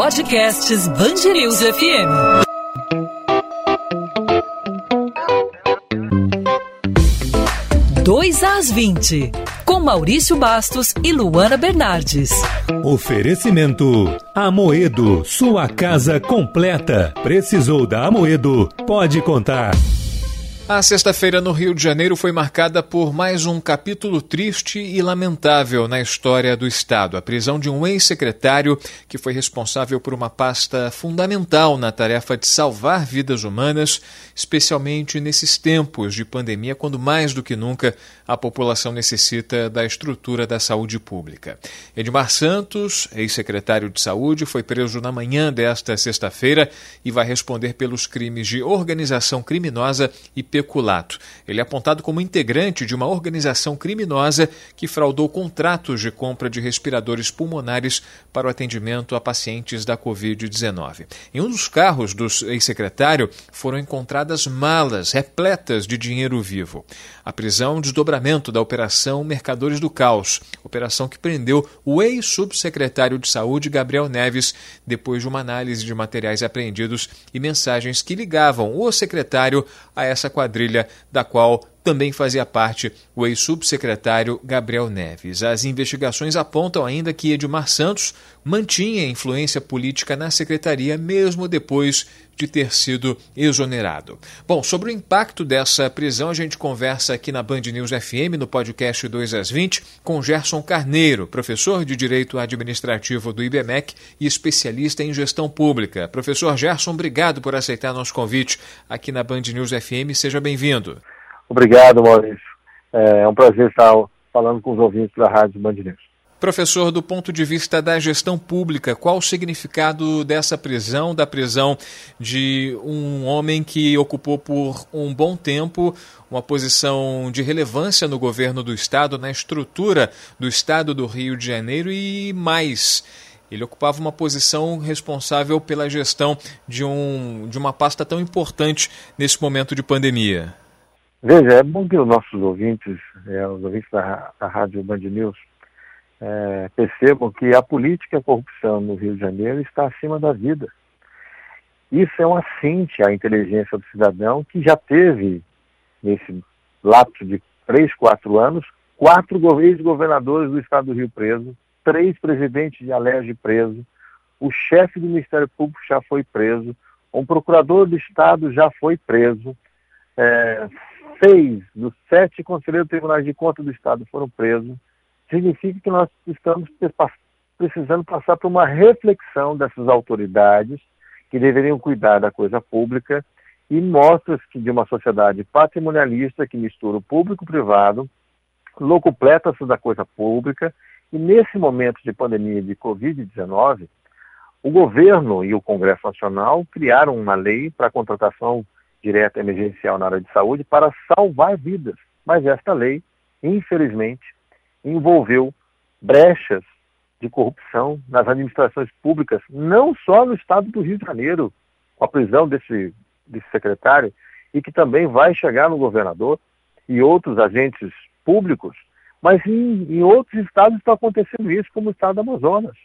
Podcasts Bangerils FM. Dois às 20, com Maurício Bastos e Luana Bernardes. Oferecimento Amoedo, sua casa completa. Precisou da Amoedo? Pode contar. A sexta-feira no Rio de Janeiro foi marcada por mais um capítulo triste e lamentável na história do Estado: a prisão de um ex-secretário que foi responsável por uma pasta fundamental na tarefa de salvar vidas humanas, especialmente nesses tempos de pandemia, quando mais do que nunca a população necessita da estrutura da saúde pública. Edmar Santos, ex-secretário de Saúde, foi preso na manhã desta sexta-feira e vai responder pelos crimes de organização criminosa e peculato. Ele é apontado como integrante de uma organização criminosa que fraudou contratos de compra de respiradores pulmonares para o atendimento a pacientes da Covid-19. Em um dos carros do ex-secretário foram encontradas malas repletas de dinheiro vivo. A prisão desdobramento da Operação Mercadores do Caos, operação que prendeu o ex-subsecretário de Saúde Gabriel Neves depois de uma análise de materiais apreendidos e mensagens que ligavam o secretário a essa quadrilha quadrilha da qual também fazia parte o ex-subsecretário Gabriel Neves. As investigações apontam ainda que Edmar Santos mantinha influência política na secretaria mesmo depois de ter sido exonerado. Bom, sobre o impacto dessa prisão, a gente conversa aqui na Band News FM, no podcast 2 às 20, com Gerson Carneiro, professor de Direito Administrativo do IBMEC e especialista em gestão pública. Professor Gerson, obrigado por aceitar nosso convite aqui na Band News FM. Seja bem-vindo. Obrigado, Maurício. É, é um prazer estar falando com os ouvintes da Rádio Band News. Professor, do ponto de vista da gestão pública, qual o significado dessa prisão, da prisão de um homem que ocupou por um bom tempo uma posição de relevância no governo do Estado, na estrutura do Estado do Rio de Janeiro e mais? Ele ocupava uma posição responsável pela gestão de, um, de uma pasta tão importante nesse momento de pandemia. Veja, é bom que os nossos ouvintes, é, os ouvintes da, da Rádio Band News, é, percebam que a política e a corrupção no Rio de Janeiro está acima da vida. Isso é um assinte à inteligência do cidadão que já teve, nesse lapso de três, quatro anos, quatro ex-governadores do estado do Rio preso, três presidentes de Alerj preso, o chefe do Ministério Público já foi preso, um procurador do estado já foi preso, é, seis dos sete conselheiros do Tribunal de Contas do Estado foram presos, significa que nós estamos precisando passar por uma reflexão dessas autoridades que deveriam cuidar da coisa pública e mostra que de uma sociedade patrimonialista que mistura o público e o privado, locupleta-se da coisa pública, e nesse momento de pandemia de Covid-19, o governo e o Congresso Nacional criaram uma lei para a contratação direta emergencial na área de saúde para salvar vidas. Mas esta lei, infelizmente, envolveu brechas de corrupção nas administrações públicas, não só no estado do Rio de Janeiro, com a prisão desse, desse secretário, e que também vai chegar no governador e outros agentes públicos, mas em, em outros estados está acontecendo isso, como o estado do Amazonas.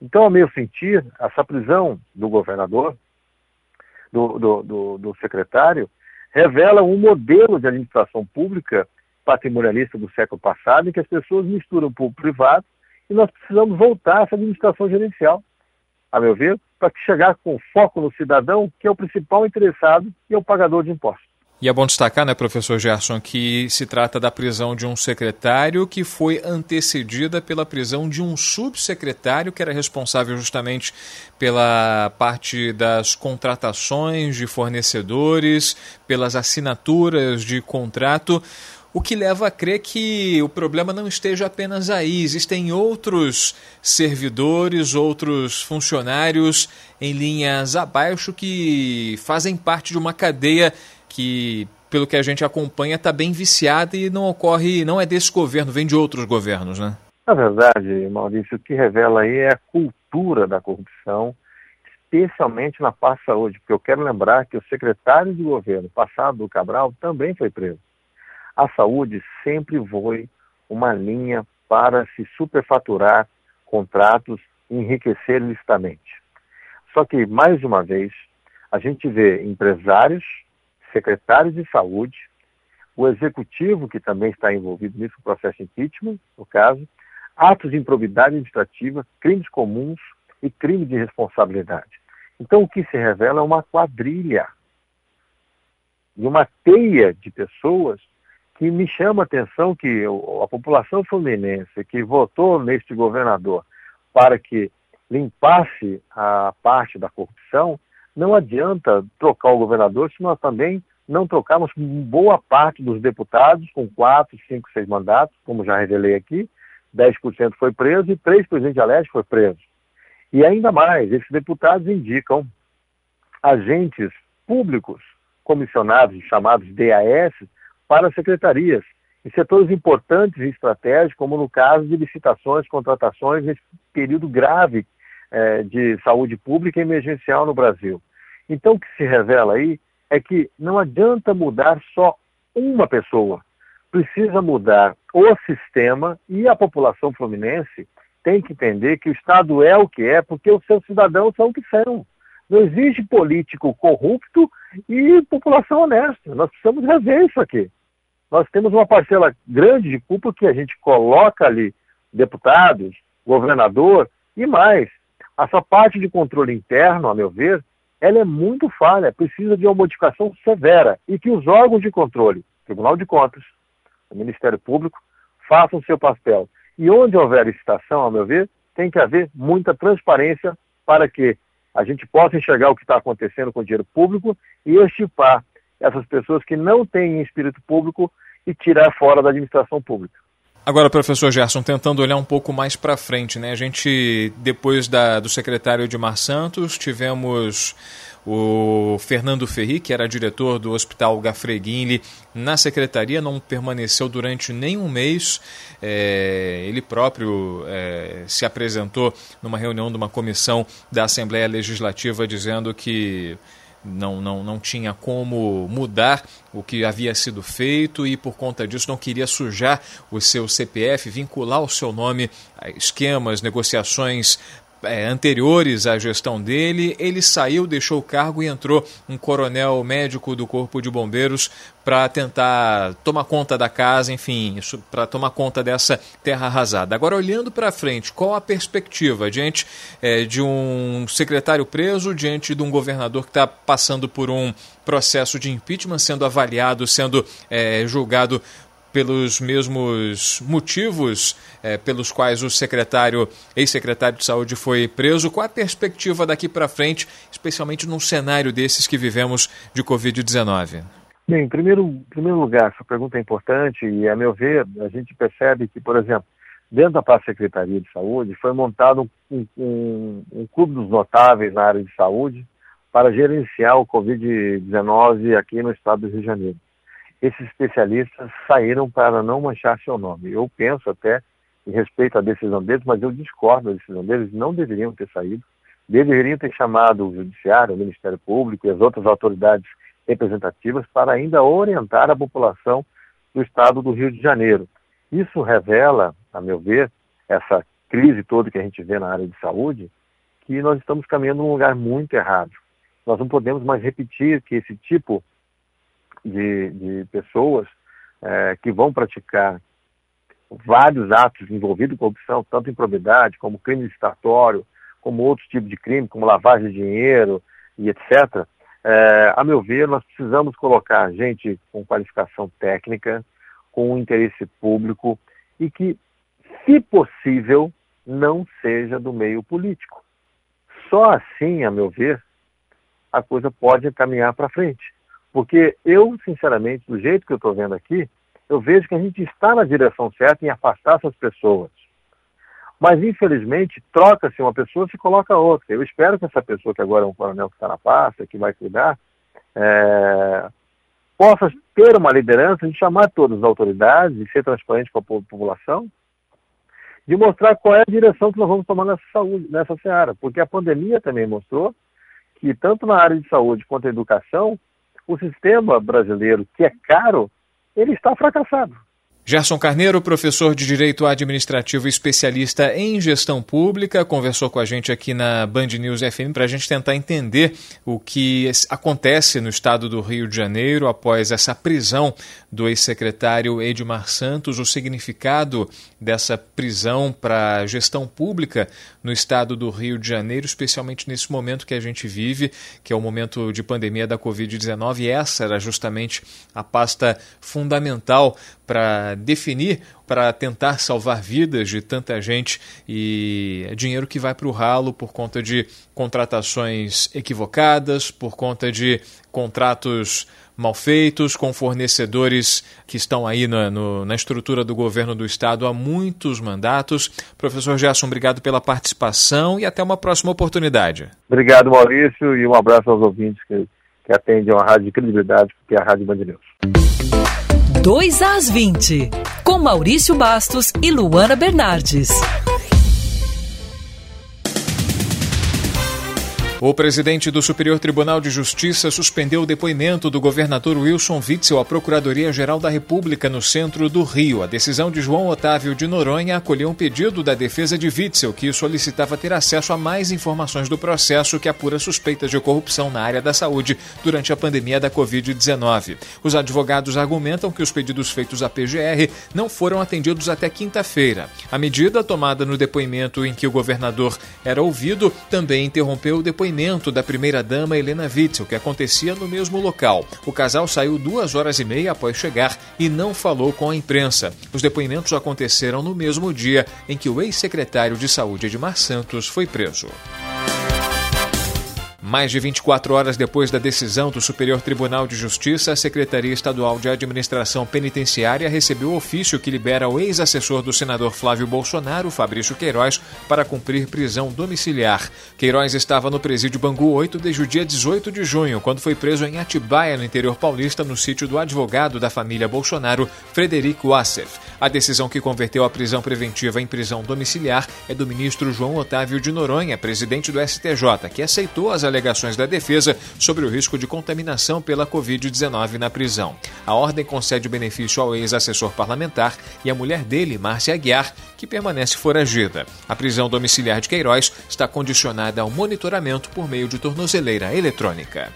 Então, a meu sentir, essa prisão do governador do, do, do, do secretário, revela um modelo de administração pública patrimonialista do século passado, em que as pessoas misturam público privado e nós precisamos voltar a essa administração gerencial, a meu ver, para chegar com foco no cidadão, que é o principal interessado e é o pagador de impostos. E é bom destacar, né, professor Gerson, que se trata da prisão de um secretário que foi antecedida pela prisão de um subsecretário que era responsável justamente pela parte das contratações de fornecedores, pelas assinaturas de contrato. O que leva a crer que o problema não esteja apenas aí, existem outros servidores, outros funcionários em linhas abaixo que fazem parte de uma cadeia que, pelo que a gente acompanha, está bem viciada e não ocorre, não é desse governo, vem de outros governos, né? Na verdade, Maurício, o que revela aí é a cultura da corrupção, especialmente na parte saúde, porque eu quero lembrar que o secretário de governo passado do Cabral também foi preso. A saúde sempre foi uma linha para se superfaturar contratos e enriquecer licitamente. Só que, mais uma vez, a gente vê empresários, secretários de saúde, o executivo, que também está envolvido nisso, o processo de impeachment, no caso, atos de improbidade administrativa, crimes comuns e crime de responsabilidade. Então, o que se revela é uma quadrilha e uma teia de pessoas que me chama a atenção que a população fluminense que votou neste governador para que limpasse a parte da corrupção, não adianta trocar o governador se nós também não trocarmos boa parte dos deputados com quatro, cinco, seis mandatos, como já revelei aqui, 10% foi preso e três presidentes de Aleste foi preso. E ainda mais, esses deputados indicam agentes públicos comissionados, chamados DAS, para secretarias, em setores importantes e estratégicos, como no caso de licitações, contratações, nesse período grave eh, de saúde pública emergencial no Brasil. Então, o que se revela aí é que não adianta mudar só uma pessoa, precisa mudar o sistema e a população fluminense tem que entender que o Estado é o que é, porque os seus cidadãos são o que são. Não existe político corrupto e população honesta. Nós precisamos rever isso aqui nós temos uma parcela grande de culpa que a gente coloca ali deputados, governador e mais. Essa parte de controle interno, a meu ver, ela é muito falha, precisa de uma modificação severa e que os órgãos de controle, Tribunal de Contas, o Ministério Público, façam seu papel. E onde houver licitação, a meu ver, tem que haver muita transparência para que a gente possa enxergar o que está acontecendo com o dinheiro público e estipar essas pessoas que não têm espírito público e tirar fora da administração pública. Agora, professor Gerson, tentando olhar um pouco mais para frente, né? A gente, depois da, do secretário Edmar Santos, tivemos o Fernando Ferri, que era diretor do Hospital Gafreguinli, na secretaria, não permaneceu durante nem um mês. É, ele próprio é, se apresentou numa reunião de uma comissão da Assembleia Legislativa dizendo que não, não, não tinha como mudar o que havia sido feito e por conta disso não queria sujar o seu CPF, vincular o seu nome a esquemas, negociações é, anteriores à gestão dele, ele saiu, deixou o cargo e entrou um coronel médico do Corpo de Bombeiros para tentar tomar conta da casa, enfim, para tomar conta dessa terra arrasada. Agora, olhando para frente, qual a perspectiva diante é, de um secretário preso, diante de um governador que está passando por um processo de impeachment, sendo avaliado, sendo é, julgado pelos mesmos motivos é, pelos quais o secretário, ex-secretário de saúde foi preso. Qual a perspectiva daqui para frente, especialmente num cenário desses que vivemos de Covid-19? Bem, em primeiro, primeiro lugar, essa pergunta é importante e, a meu ver, a gente percebe que, por exemplo, dentro da própria Secretaria de Saúde foi montado um, um, um clube dos notáveis na área de saúde para gerenciar o Covid-19 aqui no estado do Rio de Janeiro esses especialistas saíram para não manchar seu nome. Eu penso até em respeito à decisão deles, mas eu discordo da decisão deles, não deveriam ter saído, deveriam ter chamado o Judiciário, o Ministério Público e as outras autoridades representativas para ainda orientar a população do estado do Rio de Janeiro. Isso revela, a meu ver, essa crise toda que a gente vê na área de saúde, que nós estamos caminhando num lugar muito errado. Nós não podemos mais repetir que esse tipo de, de pessoas é, que vão praticar vários atos envolvidos em corrupção, tanto em probidade como crime licitatório, como outros tipos de crime, como lavagem de dinheiro e etc., é, a meu ver, nós precisamos colocar gente com qualificação técnica, com interesse público e que, se possível, não seja do meio político. Só assim, a meu ver, a coisa pode caminhar para frente. Porque eu, sinceramente, do jeito que eu estou vendo aqui, eu vejo que a gente está na direção certa em afastar essas pessoas. Mas, infelizmente, troca-se uma pessoa se coloca outra. Eu espero que essa pessoa, que agora é um coronel que está na pasta, que vai cuidar, é, possa ter uma liderança de chamar todas as autoridades e ser transparente com a população, de mostrar qual é a direção que nós vamos tomar nessa saúde, nessa seara. Porque a pandemia também mostrou que, tanto na área de saúde quanto na educação, o sistema brasileiro, que é caro, ele está fracassado. Gerson Carneiro, professor de Direito Administrativo e especialista em gestão pública, conversou com a gente aqui na Band News FM para a gente tentar entender o que acontece no estado do Rio de Janeiro após essa prisão do ex-secretário Edmar Santos, o significado dessa prisão para gestão pública no estado do Rio de Janeiro, especialmente nesse momento que a gente vive, que é o momento de pandemia da Covid-19. Essa era justamente a pasta fundamental para definir, para tentar salvar vidas de tanta gente e é dinheiro que vai para o ralo por conta de contratações equivocadas, por conta de contratos mal feitos, com fornecedores que estão aí na, no, na estrutura do governo do estado há muitos mandatos. Professor Gerson, obrigado pela participação e até uma próxima oportunidade. Obrigado, Maurício, e um abraço aos ouvintes que, que atendem a rádio de credibilidade, que é a Rádio Band News. 2 às 20, com Maurício Bastos e Luana Bernardes. O presidente do Superior Tribunal de Justiça suspendeu o depoimento do governador Wilson Witzel à Procuradoria-Geral da República no centro do Rio. A decisão de João Otávio de Noronha acolheu um pedido da defesa de Witzel, que solicitava ter acesso a mais informações do processo que apura suspeitas de corrupção na área da saúde durante a pandemia da Covid-19. Os advogados argumentam que os pedidos feitos à PGR não foram atendidos até quinta-feira. A medida, tomada no depoimento em que o governador era ouvido, também interrompeu o depoimento depoimento da primeira-dama Helena Witzel, que acontecia no mesmo local. O casal saiu duas horas e meia após chegar e não falou com a imprensa. Os depoimentos aconteceram no mesmo dia em que o ex-secretário de Saúde Edmar Santos foi preso. Mais de 24 horas depois da decisão do Superior Tribunal de Justiça, a Secretaria Estadual de Administração Penitenciária recebeu o ofício que libera o ex-assessor do senador Flávio Bolsonaro, Fabrício Queiroz, para cumprir prisão domiciliar. Queiroz estava no presídio Bangu 8 desde o dia 18 de junho, quando foi preso em Atibaia, no interior paulista, no sítio do advogado da família Bolsonaro, Frederico Assef. A decisão que converteu a prisão preventiva em prisão domiciliar é do ministro João Otávio de Noronha, presidente do STJ, que aceitou as alegações alegações da defesa sobre o risco de contaminação pela Covid-19 na prisão. A ordem concede o benefício ao ex-assessor parlamentar e à mulher dele, Márcia Aguiar, que permanece foragida. A prisão domiciliar de Queiroz está condicionada ao monitoramento por meio de tornozeleira eletrônica.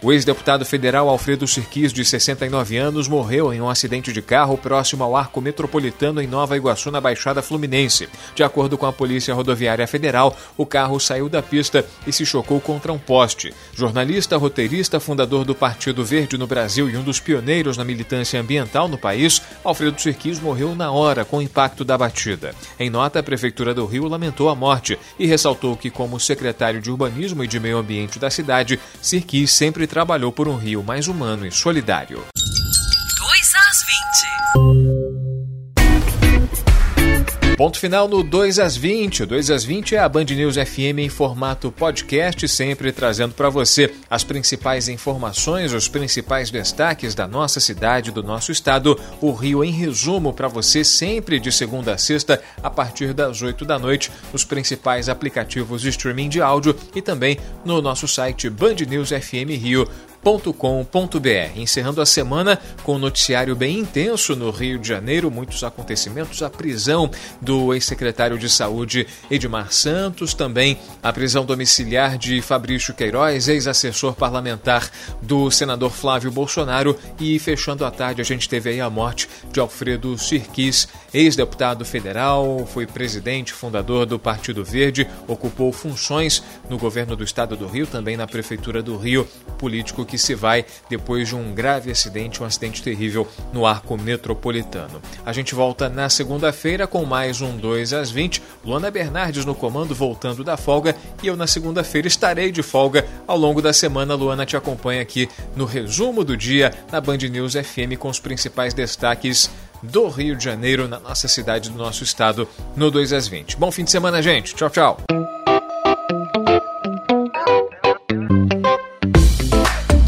O ex-deputado federal Alfredo Sirquis, de 69 anos, morreu em um acidente de carro próximo ao arco metropolitano em Nova Iguaçu, na Baixada Fluminense. De acordo com a Polícia Rodoviária Federal, o carro saiu da pista e se chocou contra um poste. Jornalista, roteirista, fundador do Partido Verde no Brasil e um dos pioneiros na militância ambiental no país, Alfredo Sirquis morreu na hora com o impacto da batida. Em nota, a Prefeitura do Rio lamentou a morte e ressaltou que, como secretário de Urbanismo e de Meio Ambiente da cidade, Sirquis sempre trabalhou por um Rio mais humano e solidário. 2 às 20. Ponto final no 2 às 20. O 2 às 20 é a Band News FM em formato podcast, sempre trazendo para você as principais informações, os principais destaques da nossa cidade, do nosso estado. O Rio em resumo para você, sempre de segunda a sexta, a partir das 8 da noite, nos principais aplicativos de streaming de áudio e também no nosso site Band Com.br Encerrando a semana com um noticiário bem intenso no Rio de Janeiro, muitos acontecimentos, a prisão do ex-secretário de Saúde Edmar Santos, também a prisão domiciliar de Fabrício Queiroz, ex-assessor parlamentar do senador Flávio Bolsonaro. E fechando a tarde a gente teve aí a morte de Alfredo Sirquis, ex-deputado federal, foi presidente, fundador do Partido Verde, ocupou funções no governo do estado do Rio, também na prefeitura do Rio, político que se vai depois de um grave acidente, um acidente terrível no arco metropolitano. A gente volta na segunda-feira com mais um 2 às 20. Luana Bernardes no comando voltando da folga e eu na segunda-feira estarei de folga. Ao longo da semana, Luana te acompanha aqui no resumo do dia na Band News FM com os principais destaques do Rio de Janeiro, na nossa cidade, do nosso estado, no 2 às 20. Bom fim de semana, gente. Tchau, tchau.